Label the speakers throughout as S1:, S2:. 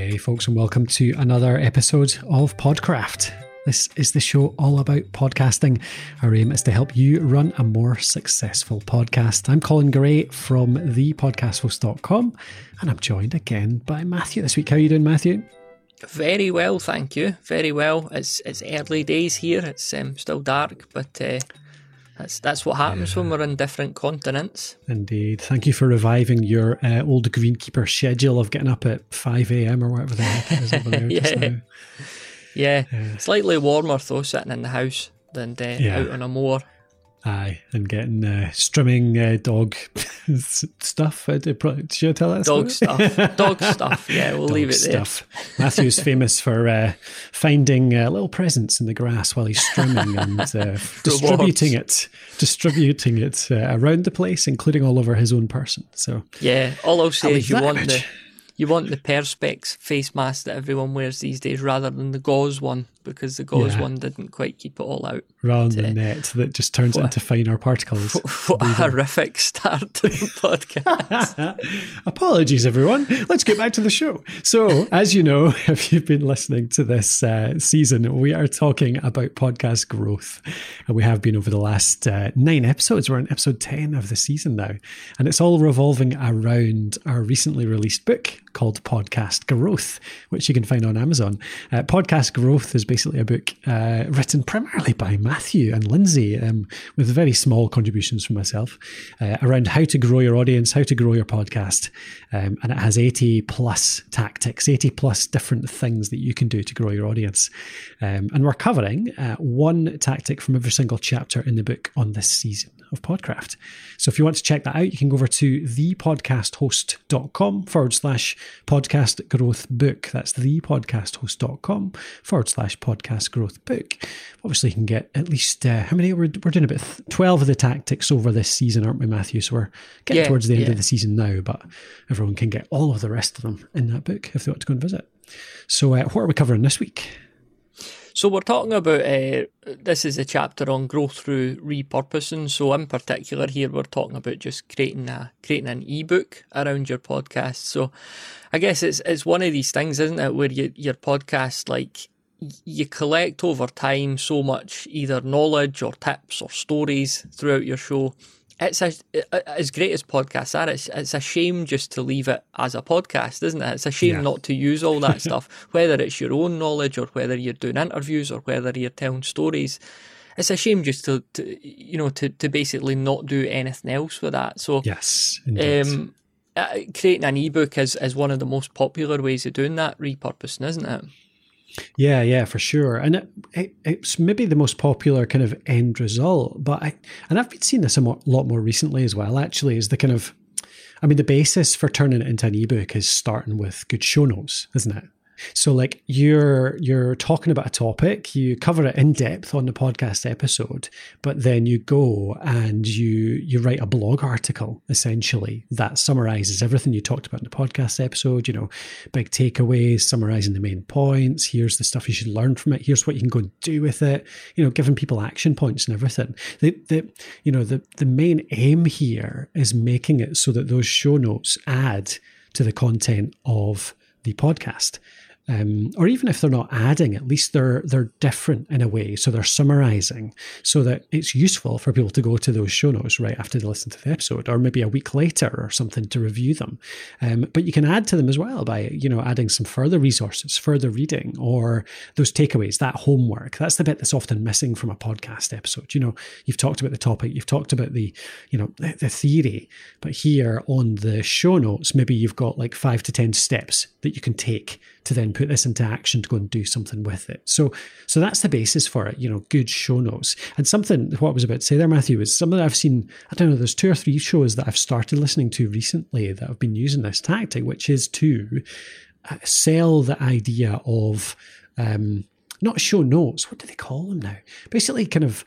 S1: Hey, folks, and welcome to another episode of Podcraft. This is the show all about podcasting. Our aim is to help you run a more successful podcast. I'm Colin Gray from thepodcasthost.com, and I'm joined again by Matthew this week. How are you doing, Matthew?
S2: Very well, thank you. Very well. It's it's early days here. It's um, still dark, but uh, that's that's what happens yeah. when we're in different continents.
S1: Indeed. Thank you for reviving your uh, old greenkeeper schedule of getting up at five a.m. or whatever the heck it is over there.
S2: yeah. yeah. yeah, slightly warmer though, sitting in the house than uh, yeah. out on a moor.
S1: Aye, and getting uh, strumming uh, dog stuff. Uh, should I tell that
S2: Dog story? stuff. Dog stuff. Yeah, we'll dog leave it there.
S1: Matthew's famous for uh, finding uh, little presents in the grass while he's strumming and uh, distributing it, distributing it around the place, including all over his own person. So
S2: yeah, all I'll say is you want image. the you want the perspex face mask that everyone wears these days rather than the gauze one because the gauze yeah. one didn't quite keep it all out.
S1: Rather than the net that just turns what, into finer particles.
S2: What, what a horrific start to the podcast.
S1: Apologies, everyone. Let's get back to the show. So, as you know, if you've been listening to this uh, season, we are talking about podcast growth. And we have been over the last uh, nine episodes. We're on episode 10 of the season now. And it's all revolving around our recently released book called Podcast Growth, which you can find on Amazon. Uh, Podcast Growth is basically a book uh, written primarily by Matthew and Lindsay, um, with very small contributions from myself, uh, around how to grow your audience, how to grow your podcast. Um, and it has 80 plus tactics, 80 plus different things that you can do to grow your audience. Um, and we're covering uh, one tactic from every single chapter in the book on this season of Podcraft. So if you want to check that out, you can go over to thepodcasthost.com forward slash podcast growth book. That's thepodcasthost.com forward slash podcast growth book. Obviously, you can get at least, uh, how many? We're, we're doing about 12 of the tactics over this season, aren't we, Matthew? So we're getting yeah, towards the end yeah. of the season now, but everyone can get all of the rest of them in that book if they want to go and visit. So, uh, what are we covering this week?
S2: So we're talking about uh, this is a chapter on growth through repurposing. So in particular, here we're talking about just creating a creating an ebook around your podcast. So I guess it's it's one of these things, isn't it, where you, your podcast like you collect over time so much either knowledge or tips or stories throughout your show it's a, as great as podcasts are. It's it's a shame just to leave it as a podcast, isn't it? It's a shame yeah. not to use all that stuff, whether it's your own knowledge or whether you're doing interviews or whether you're telling stories. It's a shame just to, to you know to, to basically not do anything else with that. So
S1: yes,
S2: um, uh, creating an ebook is is one of the most popular ways of doing that repurposing, isn't it?
S1: Yeah, yeah, for sure. And it, it, it's maybe the most popular kind of end result. But I, and I've been seeing this a lot more recently as well, actually, is the kind of, I mean, the basis for turning it into an ebook is starting with good show notes, isn't it? So like you're you're talking about a topic, you cover it in depth on the podcast episode, but then you go and you you write a blog article essentially that summarizes everything you talked about in the podcast episode, you know, big takeaways, summarizing the main points, here's the stuff you should learn from it, here's what you can go do with it, you know, giving people action points and everything. The the you know, the the main aim here is making it so that those show notes add to the content of the podcast um, or even if they're not adding, at least they're they're different in a way. So they're summarizing, so that it's useful for people to go to those show notes right after they listen to the episode, or maybe a week later or something to review them. Um, but you can add to them as well by you know adding some further resources, further reading, or those takeaways, that homework. That's the bit that's often missing from a podcast episode. You know, you've talked about the topic, you've talked about the you know the, the theory, but here on the show notes, maybe you've got like five to ten steps that you can take to then put this into action to go and do something with it. So so that's the basis for it, you know, good show notes. And something what I was about to say there, Matthew, is something that I've seen, I don't know, there's two or three shows that I've started listening to recently that have been using this tactic, which is to uh, sell the idea of um, not show notes, what do they call them now? Basically kind of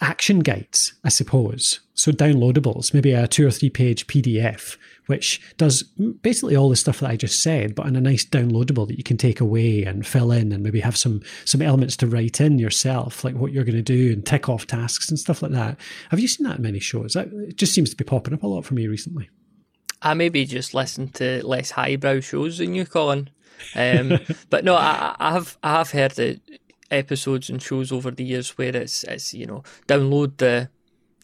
S1: action guides, I suppose. So downloadables, maybe a two or three page PDF which does basically all the stuff that I just said, but in a nice downloadable that you can take away and fill in and maybe have some some elements to write in yourself, like what you're going to do and tick off tasks and stuff like that. Have you seen that in many shows? That, it just seems to be popping up a lot for me recently.
S2: I maybe just listen to less highbrow shows than you, Colin. Um, but no, I, I have I have heard the episodes and shows over the years where it's it's you know download the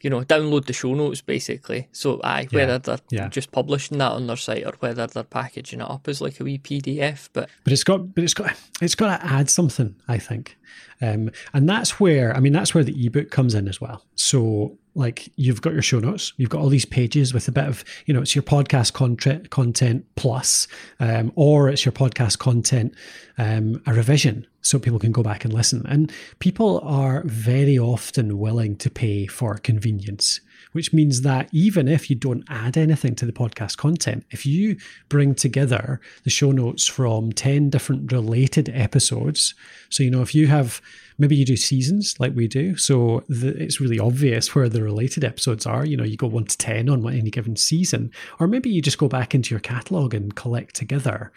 S2: you know, download the show notes basically. So, aye, whether yeah, they're yeah. just publishing that on their site or whether they're packaging it up as like a wee PDF. But
S1: but it's got but it's got it's got to add something, I think, um, and that's where I mean that's where the ebook comes in as well. So like you've got your show notes, you've got all these pages with a bit of, you know, it's your podcast content, content plus, um, or it's your podcast content, um, a revision so people can go back and listen. And people are very often willing to pay for convenience which means that even if you don't add anything to the podcast content, if you bring together the show notes from 10 different related episodes, so, you know, if you have maybe you do seasons like we do, so the, it's really obvious where the related episodes are. You know, you go one to 10 on any given season, or maybe you just go back into your catalog and collect together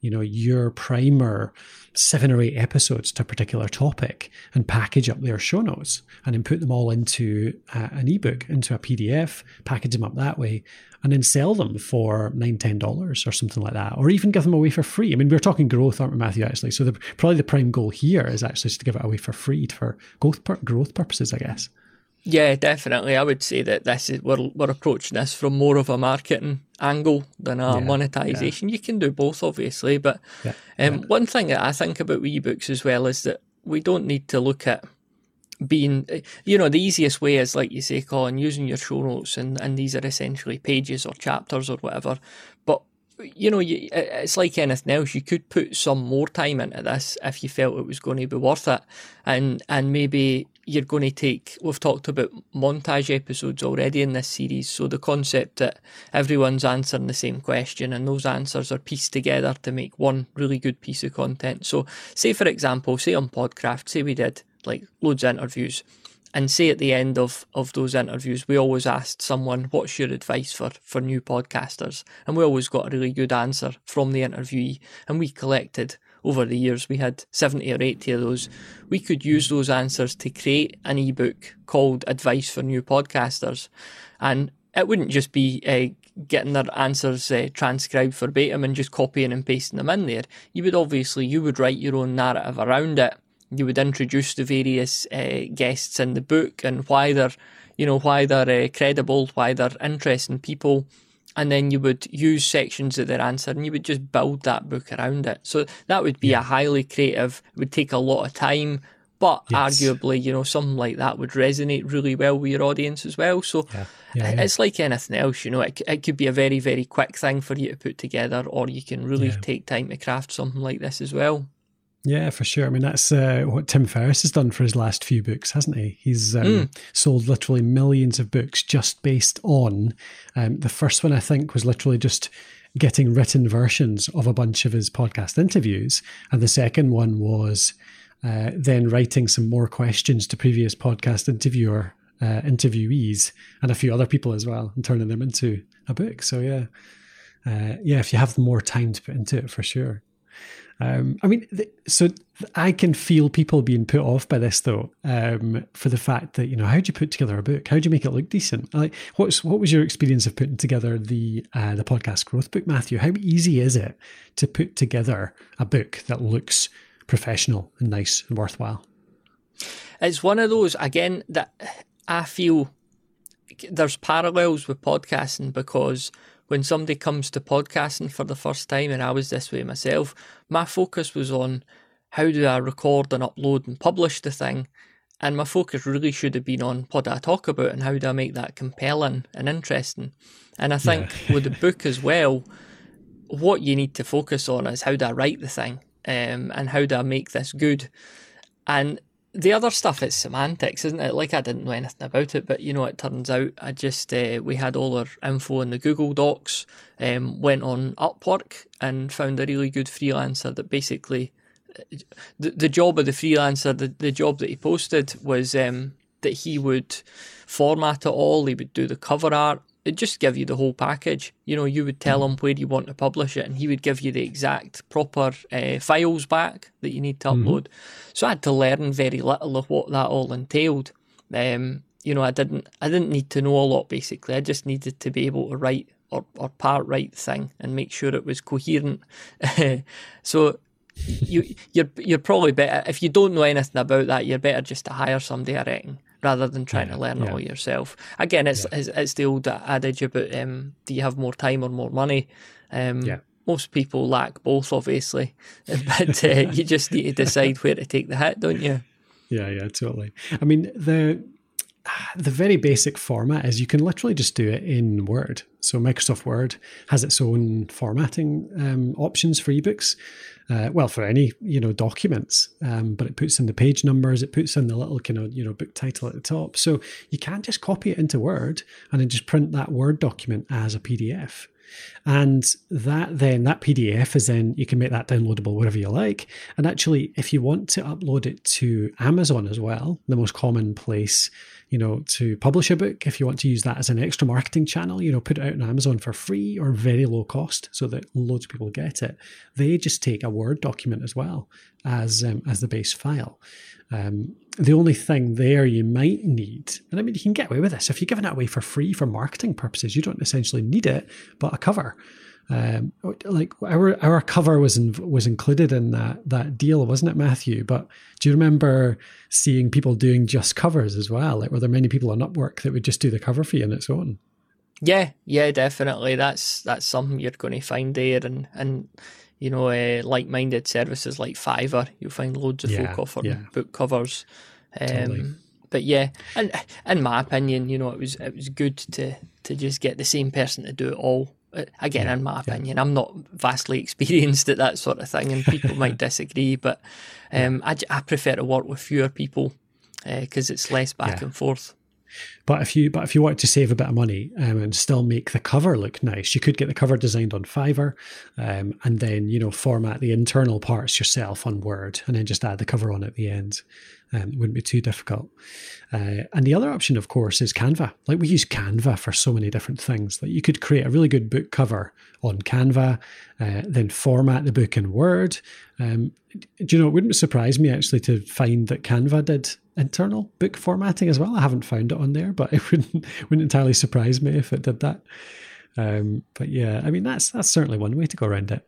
S1: you know your primer seven or eight episodes to a particular topic and package up their show notes and then put them all into uh, an ebook into a pdf package them up that way and then sell them for nine ten dollars or something like that or even give them away for free. I mean we're talking growth aren't we matthew actually? So the, probably the prime goal here is actually to give it away for free for growth, growth purposes i guess
S2: yeah, definitely. I would say that this is we're we're approaching this from more of a marketing angle than a yeah, monetization. Yeah. You can do both, obviously, but yeah, um, one thing that I think about ebooks as well is that we don't need to look at being, you know, the easiest way is like you say, Colin, using your show notes, and and these are essentially pages or chapters or whatever. But you know, you, it's like anything else. You could put some more time into this if you felt it was going to be worth it, and and maybe you're going to take. We've talked about montage episodes already in this series, so the concept that everyone's answering the same question and those answers are pieced together to make one really good piece of content. So, say for example, say on Podcraft, say we did like loads of interviews and say at the end of, of those interviews, we always asked someone, What's your advice for, for new podcasters? And we always got a really good answer from the interviewee. And we collected over the years, we had 70 or 80 of those. We could use those answers to create an ebook called Advice for New Podcasters. And it wouldn't just be uh, getting their answers uh, transcribed verbatim and just copying and pasting them in there. You would obviously, you would write your own narrative around it you would introduce the various uh, guests in the book and why they're, you know, why they're credible, why they're interesting people, and then you would use sections of their answer and you would just build that book around it. So that would be yeah. a highly creative. Would take a lot of time, but yes. arguably, you know, something like that would resonate really well with your audience as well. So yeah. Yeah, it's like anything else, you know, it, it could be a very, very quick thing for you to put together, or you can really take time to craft something like this as well.
S1: Yeah, for sure. I mean, that's uh, what Tim Ferriss has done for his last few books, hasn't he? He's um, mm. sold literally millions of books just based on um, the first one. I think was literally just getting written versions of a bunch of his podcast interviews, and the second one was uh, then writing some more questions to previous podcast interviewer uh, interviewees and a few other people as well, and turning them into a book. So yeah, uh, yeah, if you have more time to put into it, for sure. Um, I mean, th- so I can feel people being put off by this though, um, for the fact that you know how do you put together a book? How do you make it look decent? Like, what's what was your experience of putting together the uh, the podcast growth book, Matthew? How easy is it to put together a book that looks professional and nice and worthwhile?
S2: It's one of those again that I feel there's parallels with podcasting because when somebody comes to podcasting for the first time, and I was this way myself, my focus was on how do I record and upload and publish the thing. And my focus really should have been on what I talk about and how do I make that compelling and interesting. And I think yeah. with the book as well, what you need to focus on is how do I write the thing um, and how do I make this good. And the other stuff is semantics, isn't it? Like I didn't know anything about it, but you know, it turns out I just uh, we had all our info in the Google Docs. Um, went on Upwork and found a really good freelancer that basically the the job of the freelancer, the, the job that he posted was um, that he would format it all. He would do the cover art, it just give you the whole package. You know, you would tell mm-hmm. him where you want to publish it, and he would give you the exact proper uh, files back that you need to mm-hmm. upload. So I had to learn very little of what that all entailed. Um, you know, I didn't I didn't need to know a lot. Basically, I just needed to be able to write or, or part write thing and make sure it was coherent. so you you're you're probably better if you don't know anything about that. You're better just to hire somebody, I reckon, rather than trying yeah, to learn yeah. all yourself. Again, it's, yeah. it's, it's the old adage about um, do you have more time or more money? Um, yeah. Most people lack both, obviously, but uh, you just need to decide where to take the hit, don't you?
S1: Yeah, yeah, totally. I mean the the very basic format is you can literally just do it in Word. So Microsoft Word has its own formatting um, options for ebooks. Uh, well, for any you know documents, um, but it puts in the page numbers, it puts in the little kind of you know book title at the top. So you can't just copy it into Word and then just print that Word document as a PDF. And that then, that PDF is then, you can make that downloadable wherever you like. And actually, if you want to upload it to Amazon as well, the most common place, you know, to publish a book, if you want to use that as an extra marketing channel, you know, put it out on Amazon for free or very low cost so that loads of people get it. They just take a Word document as well as, um, as the base file. Um, the only thing there you might need, and I mean, you can get away with this if you're giving it away for free for marketing purposes. You don't essentially need it, but a cover. Um, like our our cover was in, was included in that that deal, wasn't it, Matthew? But do you remember seeing people doing just covers as well? Like, were there many people on Upwork that would just do the cover fee on its own?
S2: Yeah, yeah, definitely. That's that's something you're going to find there, and and you know, uh, like-minded services like Fiverr. You'll find loads of yeah, folk offering yeah. book covers. Um, totally. But yeah, and in my opinion, you know, it was it was good to to just get the same person to do it all. Uh, again, yeah, in my opinion, I'm not vastly experienced at that sort of thing, and people might disagree. But um, I, I prefer to work with fewer people because uh, it's less back and forth.
S1: But if you but if you want to save a bit of money um, and still make the cover look nice, you could get the cover designed on Fiverr, um, and then you know format the internal parts yourself on Word, and then just add the cover on at the end. Um, it wouldn't be too difficult. Uh, and the other option, of course, is Canva. Like we use Canva for so many different things. Like you could create a really good book cover on Canva, uh, then format the book in Word. Um, do you know? It wouldn't surprise me actually to find that Canva did internal book formatting as well. I haven't found it on there, but it wouldn't wouldn't entirely surprise me if it did that. Um, but yeah, I mean that's that's certainly one way to go around it.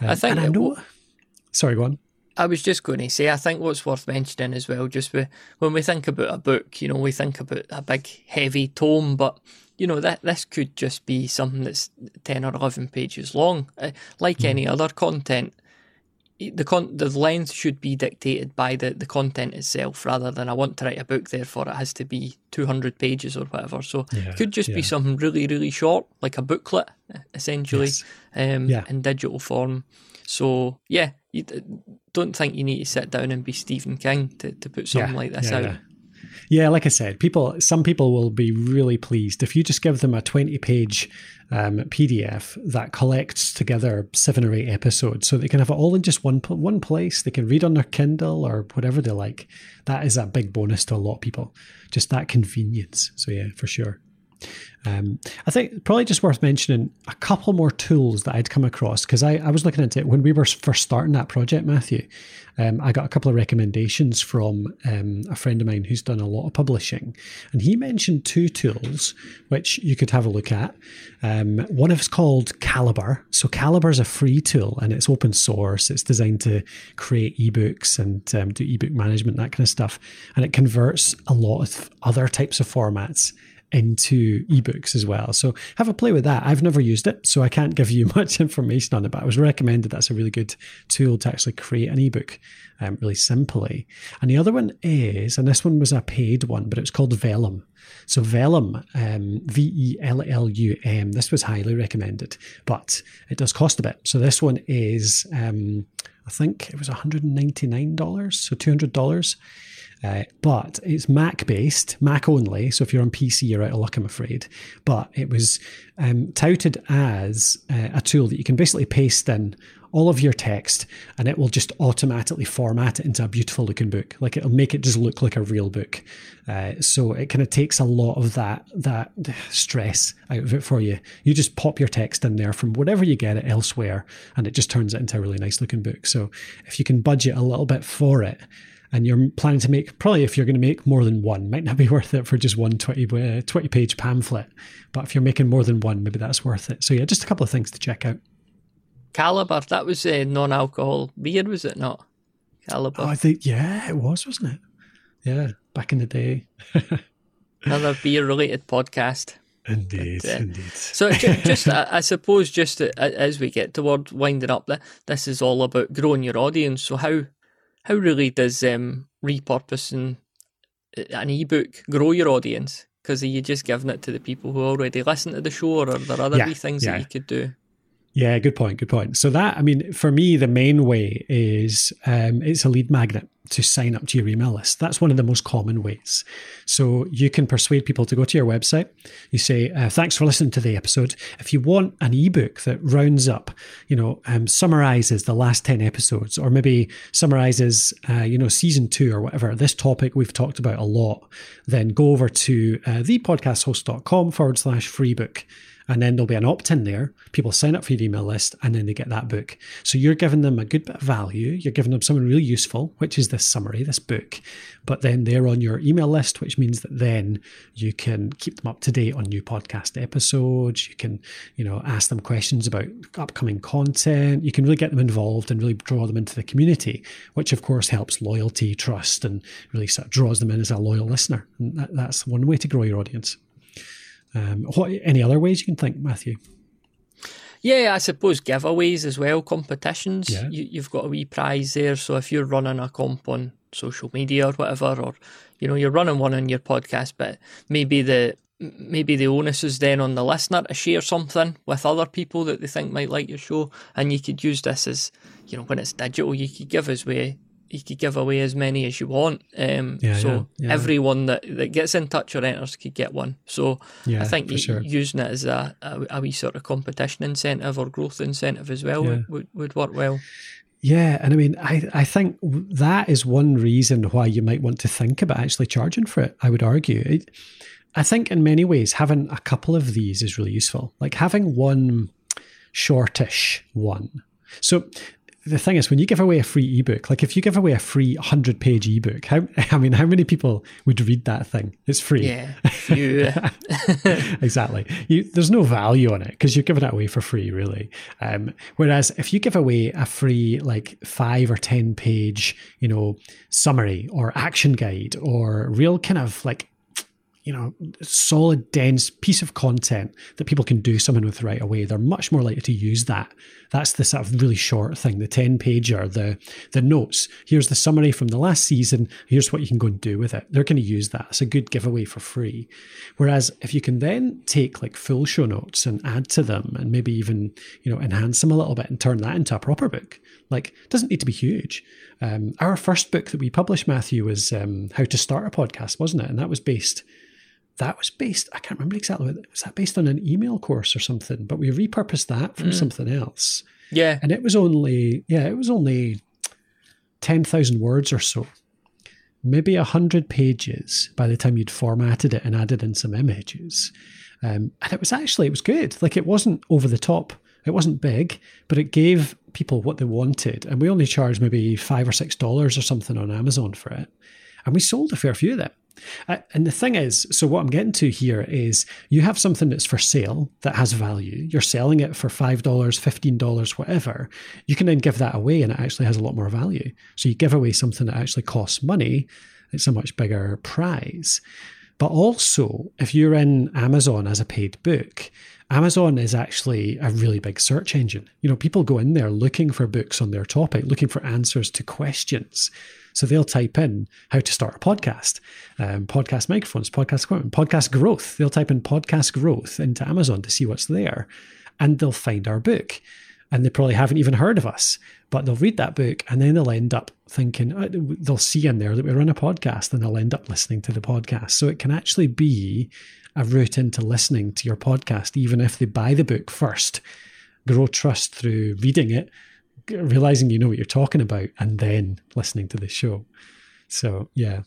S2: Um, I think. I know.
S1: sorry, go on.
S2: I was just going to say, I think what's worth mentioning as well, just when we think about a book, you know, we think about a big, heavy tome, but you know that this could just be something that's ten or eleven pages long, uh, like mm. any other content the con- the length should be dictated by the, the content itself rather than I want to write a book, therefore it has to be 200 pages or whatever. So yeah, it could just yeah. be something really, really short, like a booklet, essentially, yes. um, yeah. in digital form. So, yeah, you don't think you need to sit down and be Stephen King to, to put something like this out.
S1: Yeah, like I said, people. Some people will be really pleased if you just give them a twenty-page um, PDF that collects together seven or eight episodes, so they can have it all in just one one place. They can read on their Kindle or whatever they like. That is a big bonus to a lot of people. Just that convenience. So yeah, for sure. Um, I think probably just worth mentioning a couple more tools that I'd come across because I, I, was looking into it when we were first starting that project, Matthew. Um, I got a couple of recommendations from um, a friend of mine who's done a lot of publishing, and he mentioned two tools which you could have a look at. Um, one is called Calibre. So Calibre is a free tool and it's open source. It's designed to create ebooks and um, do ebook management, that kind of stuff, and it converts a lot of other types of formats into ebooks as well. So have a play with that. I've never used it, so I can't give you much information on it, but I was recommended that's a really good tool to actually create an ebook um, really simply. And the other one is, and this one was a paid one, but it's called Vellum. So Vellum, um, V E L L U M, this was highly recommended, but it does cost a bit. So this one is, um, I think it was $199, so $200. Uh, but it's Mac based, Mac only. So if you're on PC, you're out of luck, I'm afraid. But it was um, touted as uh, a tool that you can basically paste in all of your text and it will just automatically format it into a beautiful looking book. Like it'll make it just look like a real book. Uh, so it kind of takes a lot of that that stress out of it for you. You just pop your text in there from whatever you get it elsewhere, and it just turns it into a really nice looking book. So if you can budget a little bit for it, and you're planning to make probably if you're going to make more than one might not be worth it for just one 20, uh, 20 page pamphlet but if you're making more than one maybe that's worth it so yeah just a couple of things to check out
S2: Calibre that was a non-alcohol beer was it not caliber
S1: oh, i think yeah it was wasn't it yeah back in the day
S2: another beer related podcast
S1: Indeed, but, uh, indeed.
S2: So, just I suppose, just as we get toward winding up, this is all about growing your audience. So, how how really does um, repurposing an ebook grow your audience? Because are you just giving it to the people who already listen to the show, or are there other yeah, things yeah. that you could do?
S1: Yeah, good point. Good point. So that, I mean, for me, the main way is um, it's a lead magnet to sign up to your email list. That's one of the most common ways. So you can persuade people to go to your website. You say, uh, "Thanks for listening to the episode. If you want an ebook that rounds up, you know, um, summarizes the last ten episodes, or maybe summarizes, uh, you know, season two or whatever, this topic we've talked about a lot, then go over to uh, thepodcasthost.com forward slash free book." And then there'll be an opt in there. People sign up for your email list and then they get that book. So you're giving them a good bit of value. You're giving them something really useful, which is this summary, this book. But then they're on your email list, which means that then you can keep them up to date on new podcast episodes. You can, you know, ask them questions about upcoming content. You can really get them involved and really draw them into the community, which of course helps loyalty, trust, and really sort of draws them in as a loyal listener. And that, that's one way to grow your audience. Um, what any other ways you can think, Matthew?
S2: Yeah, I suppose giveaways as well, competitions. Yeah. You, have got a wee prize there. So if you're running a comp on social media or whatever, or you know you're running one on your podcast, but maybe the maybe the onus is then on the listener to share something with other people that they think might like your show, and you could use this as you know when it's digital, you could give as way you could give away as many as you want. Um, yeah, so yeah, yeah. everyone that, that gets in touch or enters could get one. So I think sure. using it as a, a, a, wee sort of competition incentive or growth incentive as well would, would, would work well.
S1: Yeah, and I mean, I, I think that is one reason why you might want to think about actually charging for it. I would argue. It, I think in many ways having a couple of these is really useful. Like having one shortish one. So the thing is, when you give away a free ebook, like if you give away a free 100 page ebook, how, I mean, how many people would read that thing? It's free.
S2: Yeah.
S1: Exactly. You, there's no value on it because you're giving it away for free, really. Um, whereas if you give away a free, like five or 10 page, you know, summary or action guide or real kind of like you know, solid, dense piece of content that people can do something with right away, they're much more likely to use that. That's the sort of really short thing, the 10 pager, the the notes. Here's the summary from the last season. Here's what you can go and do with it. They're going to use that. It's a good giveaway for free. Whereas if you can then take like full show notes and add to them and maybe even, you know, enhance them a little bit and turn that into a proper book, like doesn't need to be huge. Um, our first book that we published, Matthew, was um, How to Start a Podcast, wasn't it? And that was based that was based, I can't remember exactly, was that based on an email course or something? But we repurposed that from mm. something else.
S2: Yeah.
S1: And it was only, yeah, it was only 10,000 words or so. Maybe 100 pages by the time you'd formatted it and added in some images. Um, and it was actually, it was good. Like it wasn't over the top. It wasn't big, but it gave people what they wanted. And we only charged maybe five or six dollars or something on Amazon for it. And we sold a fair few of them. Uh, and the thing is, so what I'm getting to here is you have something that's for sale that has value. You're selling it for $5, $15, whatever. You can then give that away and it actually has a lot more value. So you give away something that actually costs money, it's a much bigger prize. But also, if you're in Amazon as a paid book, Amazon is actually a really big search engine. You know, people go in there looking for books on their topic, looking for answers to questions. So they'll type in how to start a podcast, um, podcast microphones, podcast equipment, podcast growth. They'll type in podcast growth into Amazon to see what's there, and they'll find our book. And they probably haven't even heard of us, but they'll read that book and then they'll end up thinking, oh, they'll see in there that we run a podcast and they'll end up listening to the podcast. So it can actually be a route into listening to your podcast, even if they buy the book first. Grow trust through reading it realizing you know what you're talking about and then listening to the show. So yeah,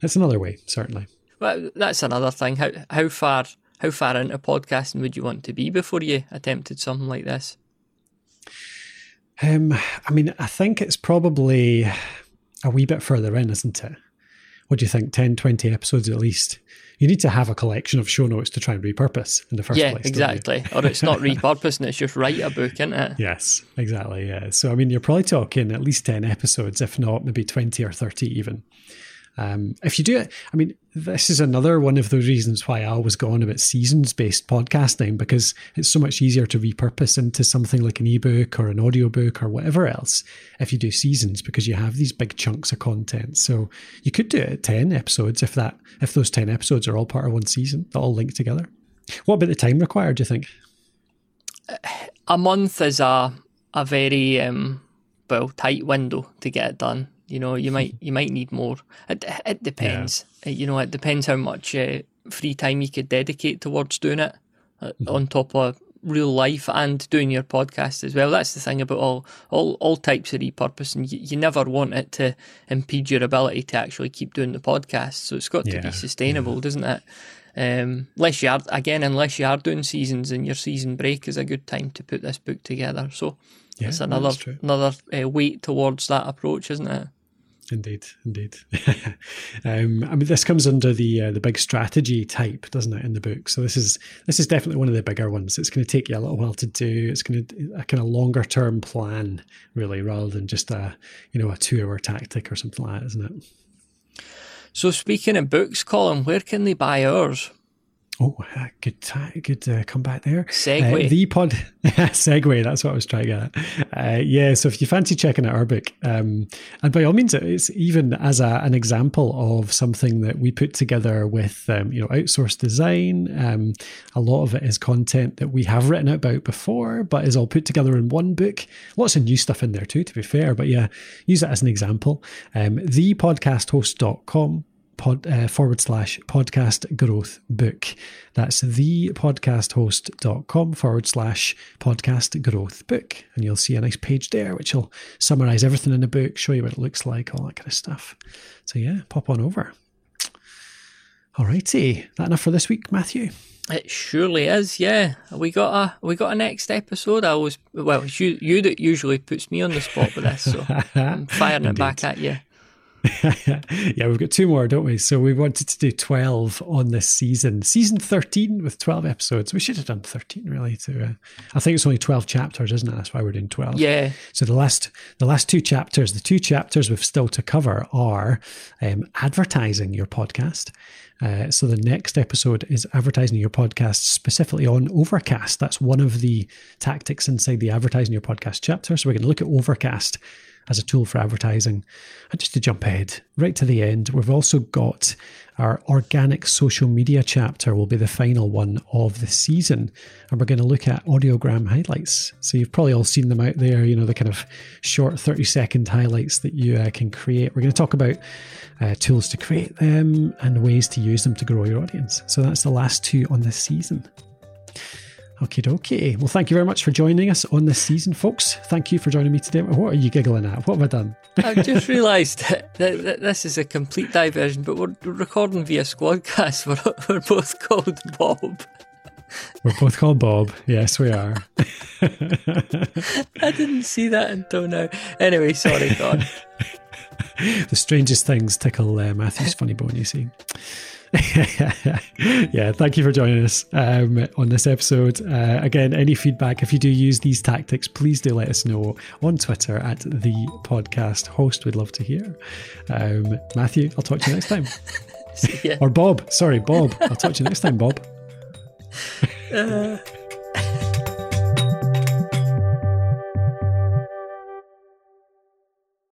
S1: that's another way, certainly.
S2: Well, that's another thing. How how far how far into podcasting would you want to be before you attempted something like this?
S1: Um, I mean, I think it's probably. a wee bit further in, isn't it? What do you think? 10, 20 episodes at least? You need to have a collection of show notes to try and repurpose in the first
S2: yeah,
S1: place.
S2: exactly. or it's not repurposing; it's just write a book, isn't it?
S1: Yes, exactly. Yeah. So I mean, you're probably talking at least ten episodes, if not maybe twenty or thirty, even. Um, if you do it, I mean, this is another one of those reasons why I always go on about seasons based podcasting because it's so much easier to repurpose into something like an ebook or an audiobook or whatever else if you do seasons because you have these big chunks of content. So you could do it at 10 episodes if that if those 10 episodes are all part of one season, they all link together. What about the time required, do you think?
S2: A month is a a very um, well tight window to get it done. You know, you might you might need more. It, it depends. Yeah. You know, it depends how much uh, free time you could dedicate towards doing it, uh, mm-hmm. on top of real life and doing your podcast as well. That's the thing about all all all types of repurposing. You, you never want it to impede your ability to actually keep doing the podcast. So it's got to yeah. be sustainable, yeah. doesn't it? Um, unless you are again, unless you are doing seasons and your season break is a good time to put this book together. So yeah, it's another another uh, weight towards that approach, isn't it?
S1: Indeed, indeed. um, I mean, this comes under the uh, the big strategy type, doesn't it, in the book? So this is this is definitely one of the bigger ones. It's going to take you a little while to do. It's going to a kind of longer term plan, really, rather than just a you know a two hour tactic or something like that, isn't it?
S2: So speaking of books, Colin, where can they buy ours?
S1: Oh, good, good uh, come back there.
S2: Segue.
S1: Uh, the pod Segway, That's what I was trying to get. Uh, yeah. So if you fancy checking out our book, um, and by all means, it's even as a, an example of something that we put together with, um, you know, outsourced design. Um, a lot of it is content that we have written about before, but is all put together in one book. Lots of new stuff in there too, to be fair. But yeah, use it as an example. Um, thepodcasthost.com pod, uh, forward slash podcast growth book. That's thepodcasthost.com forward slash podcast growth book. And you'll see a nice page there which will summarize everything in the book, show you what it looks like, all that kind of stuff. So, yeah, pop on over. All righty. That enough for this week, Matthew?
S2: It surely is, yeah. We got a we got a next episode. I always well, it's you you that usually puts me on the spot with this, so I'm firing it back at you.
S1: yeah, we've got two more, don't we? So we wanted to do 12 on this season. Season 13 with 12 episodes. We should have done 13 really to uh, I think it's only 12 chapters, isn't it? That's why we're doing 12.
S2: Yeah.
S1: So the last the last two chapters, the two chapters we've still to cover are um, advertising your podcast. Uh, so the next episode is advertising your podcast specifically on Overcast. That's one of the tactics inside the advertising your podcast chapter. So we're going to look at Overcast as a tool for advertising. And just to jump ahead right to the end, we've also got our organic social media chapter will be the final one of the season. And we're going to look at audiogram highlights. So you've probably all seen them out there, you know, the kind of short 30 second highlights that you uh, can create. We're going to talk about uh, tools to create them and ways to use them to grow your audience. So that's the last two on this season. Okay, dokie. Well, thank you very much for joining us on this season, folks. Thank you for joining me today. What are you giggling at? What have I done?
S2: I've just realised that, that, this is a complete diversion, but we're recording via Squadcast. We're, we're both called Bob.
S1: We're both called Bob. Yes, we are.
S2: I didn't see that until now. Anyway, sorry, God.
S1: the strangest things tickle uh, Matthew's funny bone, you see. yeah, thank you for joining us um, on this episode. Uh, again, any feedback, if you do use these tactics, please do let us know on Twitter at the podcast host. We'd love to hear. Um, Matthew, I'll talk to you next time. or Bob. Sorry, Bob. I'll talk to you next time, Bob. uh.